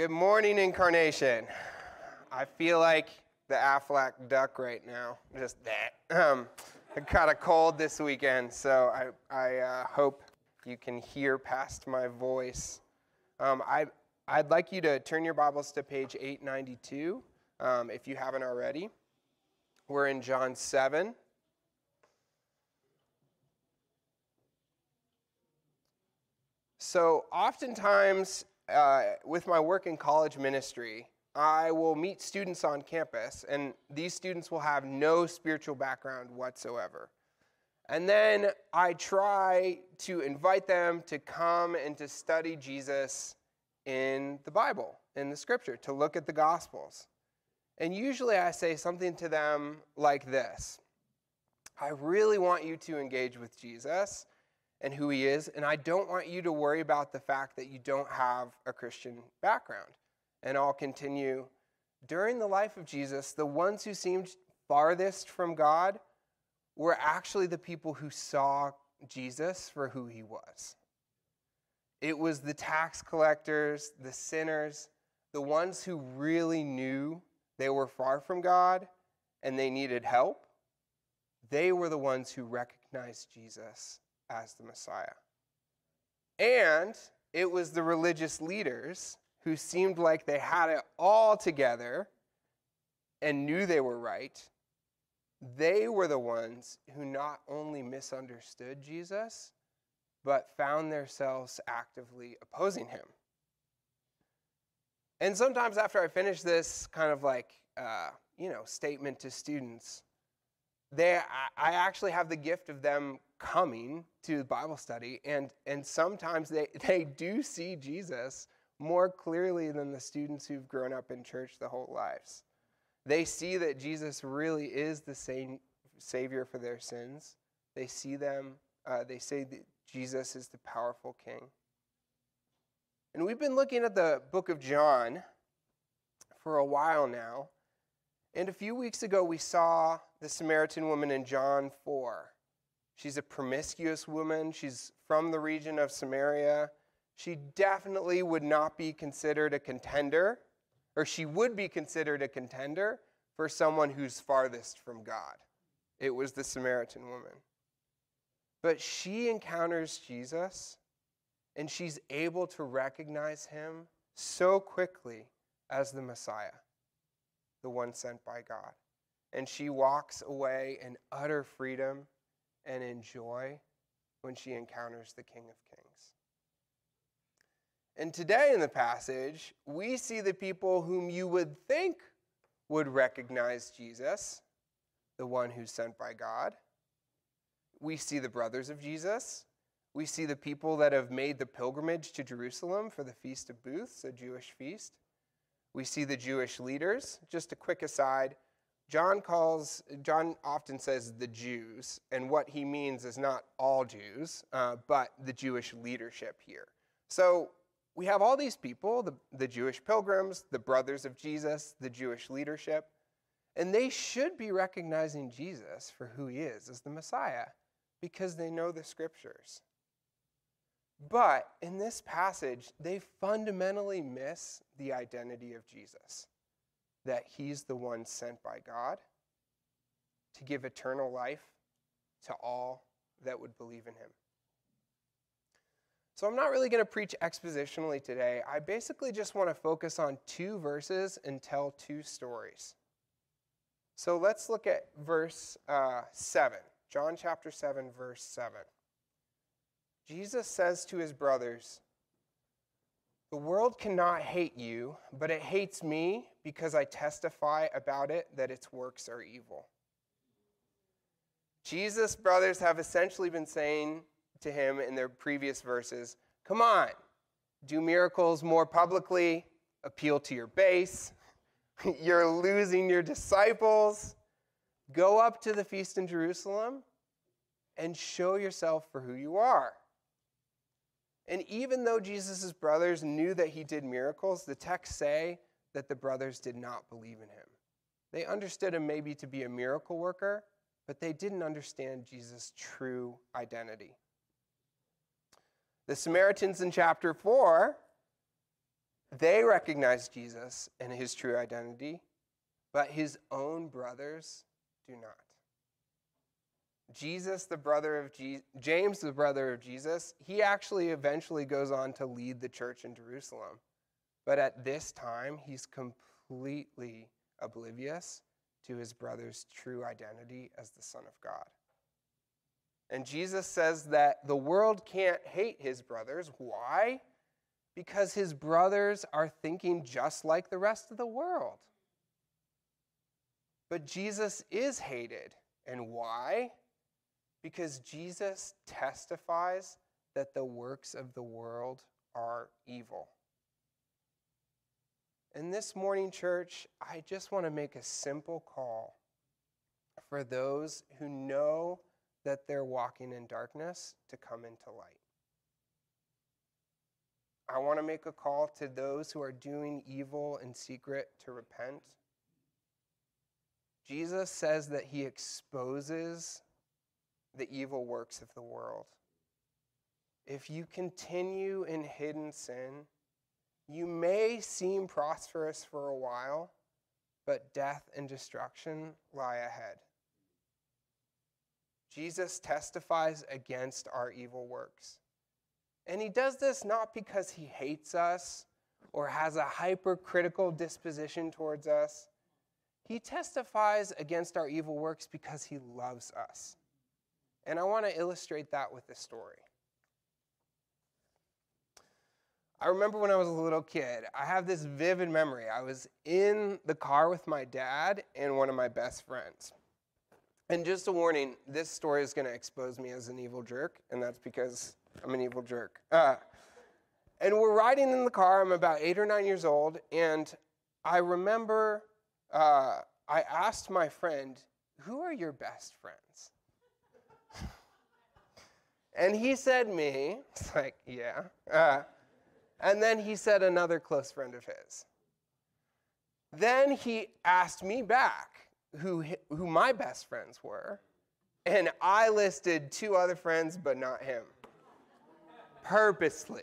Good morning, Incarnation. I feel like the Aflac duck right now. Just that. Um, I got a cold this weekend, so I, I uh, hope you can hear past my voice. Um, I, I'd like you to turn your Bibles to page 892 um, if you haven't already. We're in John 7. So, oftentimes uh, with my work in college ministry, I will meet students on campus, and these students will have no spiritual background whatsoever. And then I try to invite them to come and to study Jesus in the Bible, in the scripture, to look at the Gospels. And usually I say something to them like this I really want you to engage with Jesus and who he is. And I don't want you to worry about the fact that you don't have a Christian background. And I'll continue. During the life of Jesus, the ones who seemed farthest from God were actually the people who saw Jesus for who he was. It was the tax collectors, the sinners, the ones who really knew they were far from God and they needed help. They were the ones who recognized Jesus as the Messiah. And it was the religious leaders who seemed like they had it all together and knew they were right. They were the ones who not only misunderstood Jesus, but found themselves actively opposing him. And sometimes after I finish this kind of like, uh, you know, statement to students, they, I actually have the gift of them coming to Bible study, and, and sometimes they, they do see Jesus more clearly than the students who've grown up in church the whole lives. They see that Jesus really is the same Savior for their sins. They see them, uh, they say that Jesus is the powerful King. And we've been looking at the book of John for a while now. And a few weeks ago, we saw the Samaritan woman in John 4. She's a promiscuous woman. She's from the region of Samaria. She definitely would not be considered a contender, or she would be considered a contender for someone who's farthest from God. It was the Samaritan woman. But she encounters Jesus, and she's able to recognize him so quickly as the Messiah the one sent by God. And she walks away in utter freedom and in joy when she encounters the King of Kings. And today in the passage, we see the people whom you would think would recognize Jesus, the one who's sent by God. We see the brothers of Jesus. We see the people that have made the pilgrimage to Jerusalem for the Feast of Booths, a Jewish feast. We see the Jewish leaders. Just a quick aside John calls, John often says the Jews, and what he means is not all Jews, uh, but the Jewish leadership here. So we have all these people the, the Jewish pilgrims, the brothers of Jesus, the Jewish leadership, and they should be recognizing Jesus for who he is as the Messiah because they know the scriptures. But in this passage, they fundamentally miss the identity of Jesus that he's the one sent by God to give eternal life to all that would believe in him. So I'm not really going to preach expositionally today. I basically just want to focus on two verses and tell two stories. So let's look at verse uh, 7, John chapter 7, verse 7. Jesus says to his brothers, The world cannot hate you, but it hates me because I testify about it that its works are evil. Jesus' brothers have essentially been saying to him in their previous verses, Come on, do miracles more publicly, appeal to your base. You're losing your disciples. Go up to the feast in Jerusalem and show yourself for who you are. And even though Jesus' brothers knew that he did miracles, the texts say that the brothers did not believe in him. They understood him maybe to be a miracle worker, but they didn't understand Jesus' true identity. The Samaritans in chapter 4 they recognize Jesus and his true identity, but his own brothers do not. Jesus, the brother of Je- James, the brother of Jesus, he actually eventually goes on to lead the church in Jerusalem. But at this time, he's completely oblivious to his brother's true identity as the Son of God. And Jesus says that the world can't hate his brothers. Why? Because his brothers are thinking just like the rest of the world. But Jesus is hated. And why? Because Jesus testifies that the works of the world are evil. In this morning, church, I just want to make a simple call for those who know that they're walking in darkness to come into light. I want to make a call to those who are doing evil in secret to repent. Jesus says that he exposes the evil works of the world. If you continue in hidden sin, you may seem prosperous for a while, but death and destruction lie ahead. Jesus testifies against our evil works. And he does this not because he hates us or has a hypercritical disposition towards us. He testifies against our evil works because he loves us. And I want to illustrate that with a story. I remember when I was a little kid, I have this vivid memory. I was in the car with my dad and one of my best friends. And just a warning this story is going to expose me as an evil jerk, and that's because I'm an evil jerk. Uh, and we're riding in the car. I'm about eight or nine years old, and I remember uh, I asked my friend, Who are your best friends? and he said, Me. It's like, Yeah. Uh, and then he said another close friend of his. Then he asked me back who, who my best friends were, and I listed two other friends, but not him. Purposely.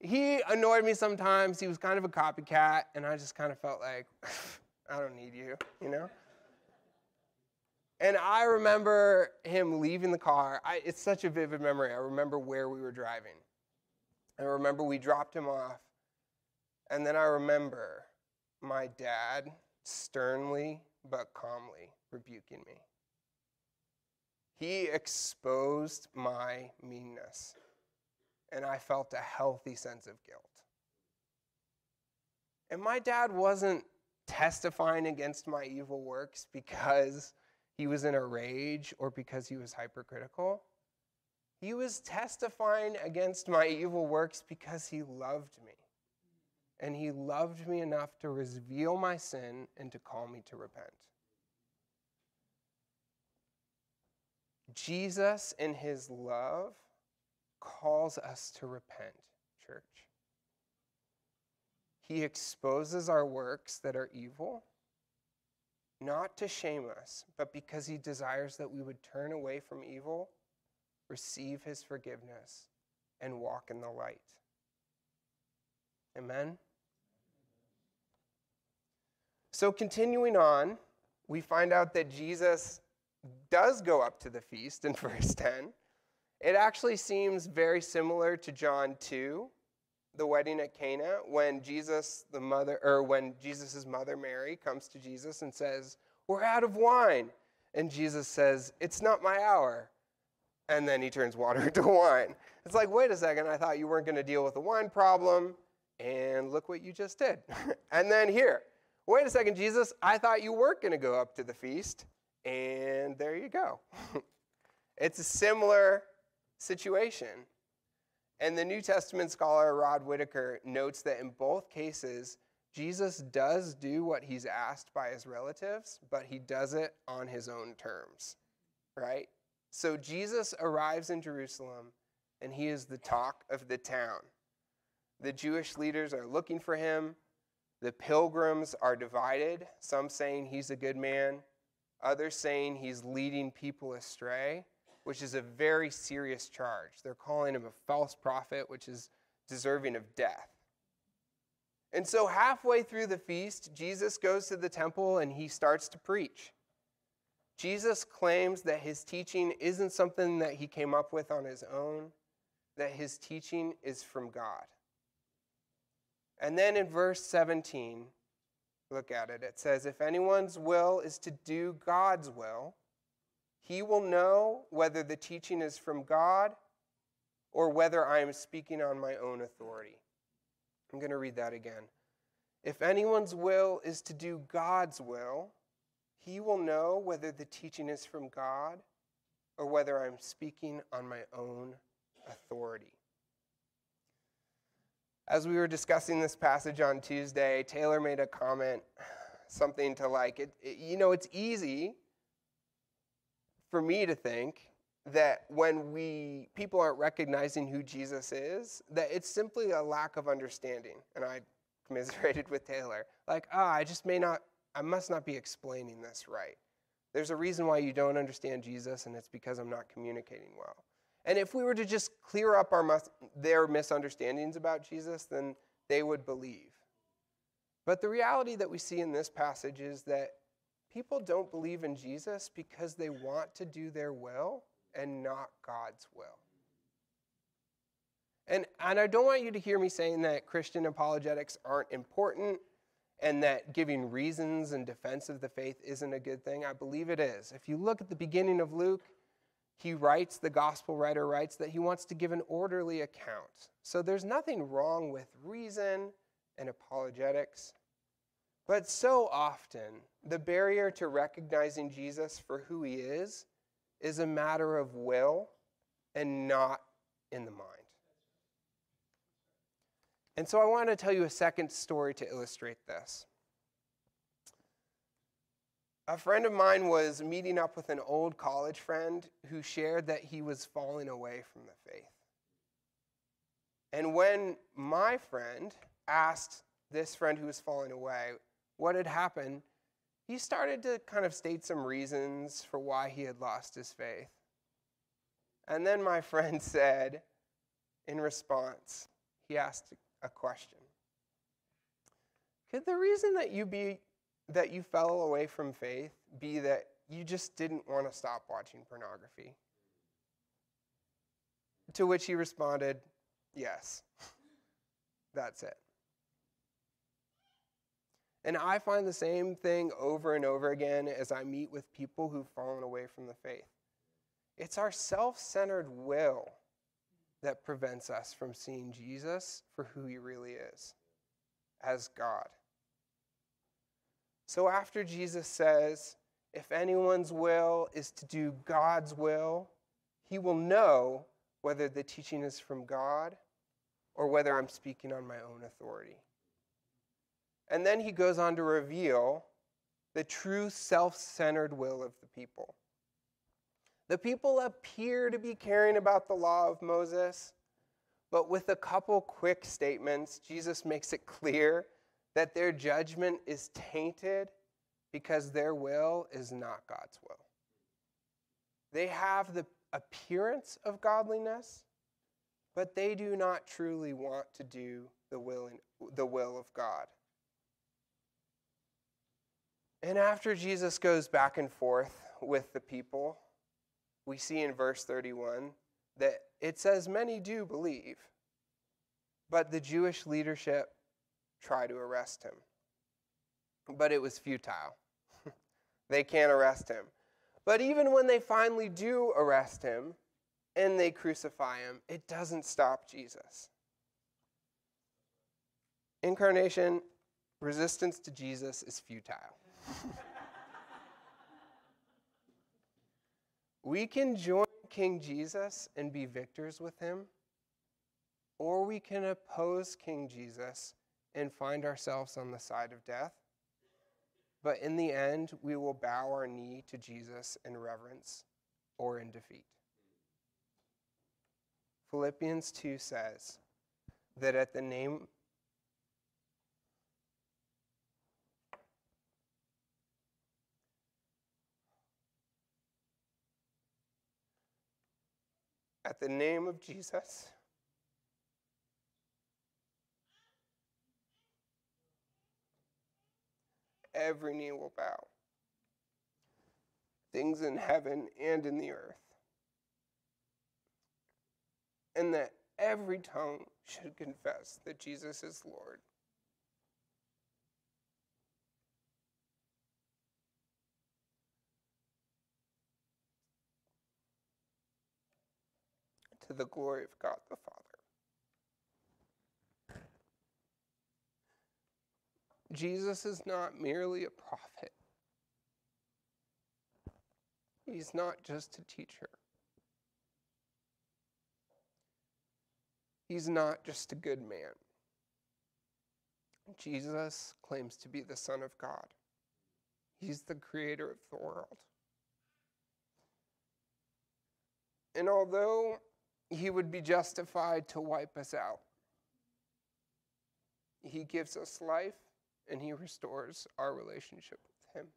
He annoyed me sometimes. He was kind of a copycat, and I just kind of felt like, I don't need you, you know? And I remember him leaving the car. I, it's such a vivid memory. I remember where we were driving. I remember we dropped him off. And then I remember my dad sternly but calmly rebuking me. He exposed my meanness, and I felt a healthy sense of guilt. And my dad wasn't testifying against my evil works because he was in a rage or because he was hypercritical. He was testifying against my evil works because he loved me. And he loved me enough to reveal my sin and to call me to repent. Jesus, in his love, calls us to repent, church. He exposes our works that are evil not to shame us, but because he desires that we would turn away from evil, receive his forgiveness, and walk in the light. Amen? So, continuing on, we find out that Jesus does go up to the feast in verse 10. It actually seems very similar to John 2, the wedding at Cana when Jesus, the mother, or when Jesus' mother Mary comes to Jesus and says, We're out of wine. And Jesus says, It's not my hour. And then he turns water into wine. It's like, wait a second, I thought you weren't going to deal with the wine problem. And look what you just did. and then here, wait a second, Jesus, I thought you weren't going to go up to the feast. And there you go. it's a similar situation. And the New Testament scholar Rod Whitacre notes that in both cases, Jesus does do what he's asked by his relatives, but he does it on his own terms, right? So Jesus arrives in Jerusalem and he is the talk of the town. The Jewish leaders are looking for him. The pilgrims are divided, some saying he's a good man, others saying he's leading people astray which is a very serious charge. They're calling him a false prophet, which is deserving of death. And so, halfway through the feast, Jesus goes to the temple and he starts to preach. Jesus claims that his teaching isn't something that he came up with on his own, that his teaching is from God. And then in verse 17, look at it. It says, If anyone's will is to do God's will, he will know whether the teaching is from God or whether I am speaking on my own authority. I'm going to read that again. If anyone's will is to do God's will, he will know whether the teaching is from God or whether I'm speaking on my own authority. As we were discussing this passage on Tuesday, Taylor made a comment, something to like, it, it, you know, it's easy for me to think that when we people aren't recognizing who Jesus is, that it's simply a lack of understanding. And I commiserated with Taylor, like, ah, I just may not, I must not be explaining this right. There's a reason why you don't understand Jesus, and it's because I'm not communicating well. And if we were to just clear up our their misunderstandings about Jesus, then they would believe. But the reality that we see in this passage is that people don't believe in Jesus because they want to do their will and not God's will. And, and I don't want you to hear me saying that Christian apologetics aren't important and that giving reasons in defense of the faith isn't a good thing. I believe it is. If you look at the beginning of Luke, he writes, the gospel writer writes, that he wants to give an orderly account. So there's nothing wrong with reason and apologetics. But so often, the barrier to recognizing Jesus for who he is is a matter of will and not in the mind. And so I want to tell you a second story to illustrate this. A friend of mine was meeting up with an old college friend who shared that he was falling away from the faith. And when my friend asked this friend who was falling away what had happened, he started to kind of state some reasons for why he had lost his faith. And then my friend said, in response, he asked a question. Could the reason that you be that you fell away from faith be that you just didn't want to stop watching pornography? To which he responded, Yes. That's it. And I find the same thing over and over again as I meet with people who've fallen away from the faith. It's our self centered will that prevents us from seeing Jesus for who he really is as God. So after Jesus says, if anyone's will is to do God's will, he will know whether the teaching is from God or whether I'm speaking on my own authority. And then he goes on to reveal the true self centered will of the people. The people appear to be caring about the law of Moses, but with a couple quick statements, Jesus makes it clear that their judgment is tainted because their will is not God's will. They have the appearance of godliness, but they do not truly want to do the will, the will of God. And after Jesus goes back and forth with the people, we see in verse 31 that it says many do believe, but the Jewish leadership try to arrest him. But it was futile. they can't arrest him. But even when they finally do arrest him and they crucify him, it doesn't stop Jesus. Incarnation, resistance to Jesus is futile. we can join King Jesus and be victors with him, or we can oppose King Jesus and find ourselves on the side of death. But in the end, we will bow our knee to Jesus in reverence or in defeat. Philippians 2 says that at the name at the name of Jesus. Every knee will bow, things in heaven and in the earth, and that every tongue should confess that Jesus is Lord To the glory of God the Father. Jesus is not merely a prophet. He's not just a teacher. He's not just a good man. Jesus claims to be the Son of God. He's the creator of the world. And although he would be justified to wipe us out, he gives us life and he restores our relationship with him.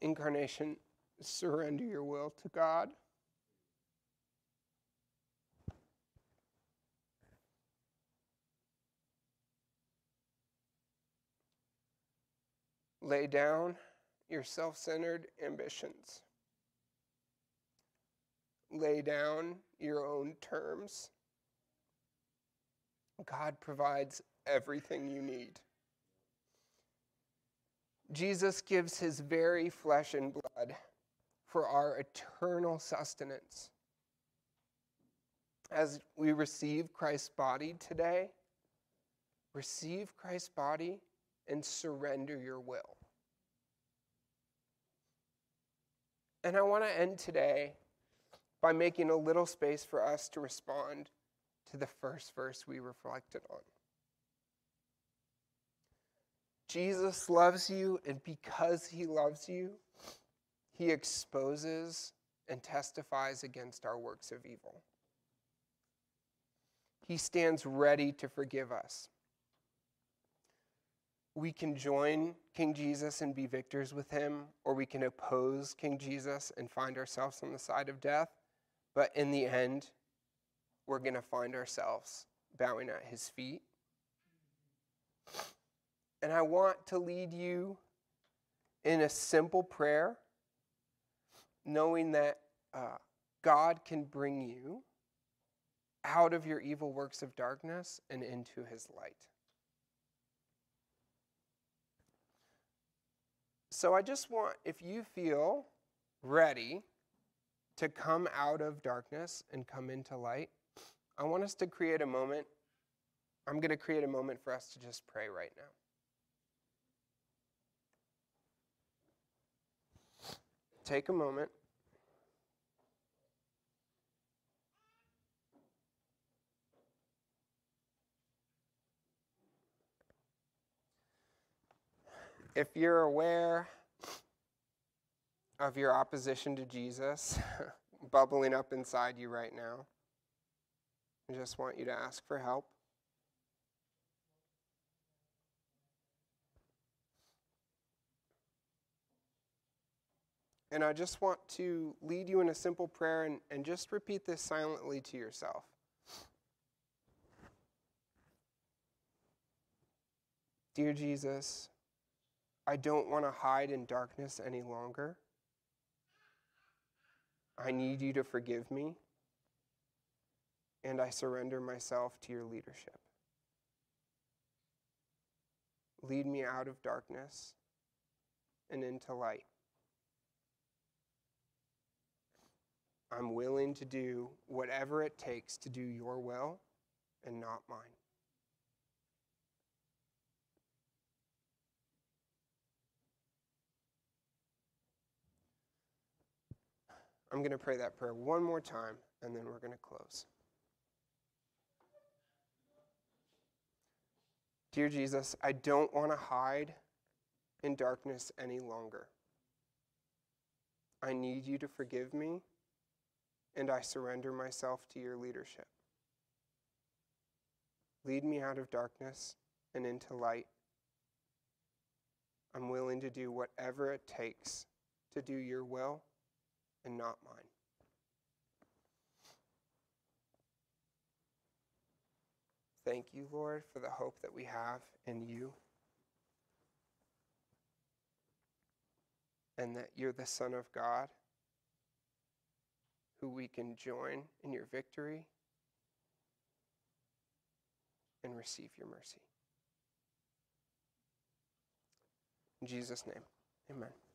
Incarnation, surrender your will to God. Lay down your self centered ambitions. Lay down your own terms. God provides everything you need. Jesus gives his very flesh and blood for our eternal sustenance. As we receive Christ's body today, receive Christ's body and surrender your will. And I want to end today by making a little space for us to respond to the first verse we reflected on. Jesus loves you, and because he loves you, he exposes and testifies against our works of evil. He stands ready to forgive us. We can join King Jesus and be victors with him, or we can oppose King Jesus and find ourselves on the side of death. But in the end, we're going to find ourselves bowing at his feet. And I want to lead you in a simple prayer, knowing that uh, God can bring you out of your evil works of darkness and into his light. So I just want, if you feel ready to come out of darkness and come into light, I want us to create a moment. I'm going to create a moment for us to just pray right now. Take a moment. If you're aware of your opposition to Jesus bubbling up inside you right now, I just want you to ask for help. And I just want to lead you in a simple prayer and, and just repeat this silently to yourself. Dear Jesus, I don't want to hide in darkness any longer. I need you to forgive me and I surrender myself to your leadership. Lead me out of darkness and into light. I'm willing to do whatever it takes to do your will and not mine. I'm going to pray that prayer one more time and then we're going to close. Dear Jesus, I don't want to hide in darkness any longer. I need you to forgive me, and I surrender myself to your leadership. Lead me out of darkness and into light. I'm willing to do whatever it takes to do your will and not mine. thank you, Lord, for the hope that we have in you. And that you're the Son of God who we can join in your victory and receive your mercy. In Jesus' name, amen.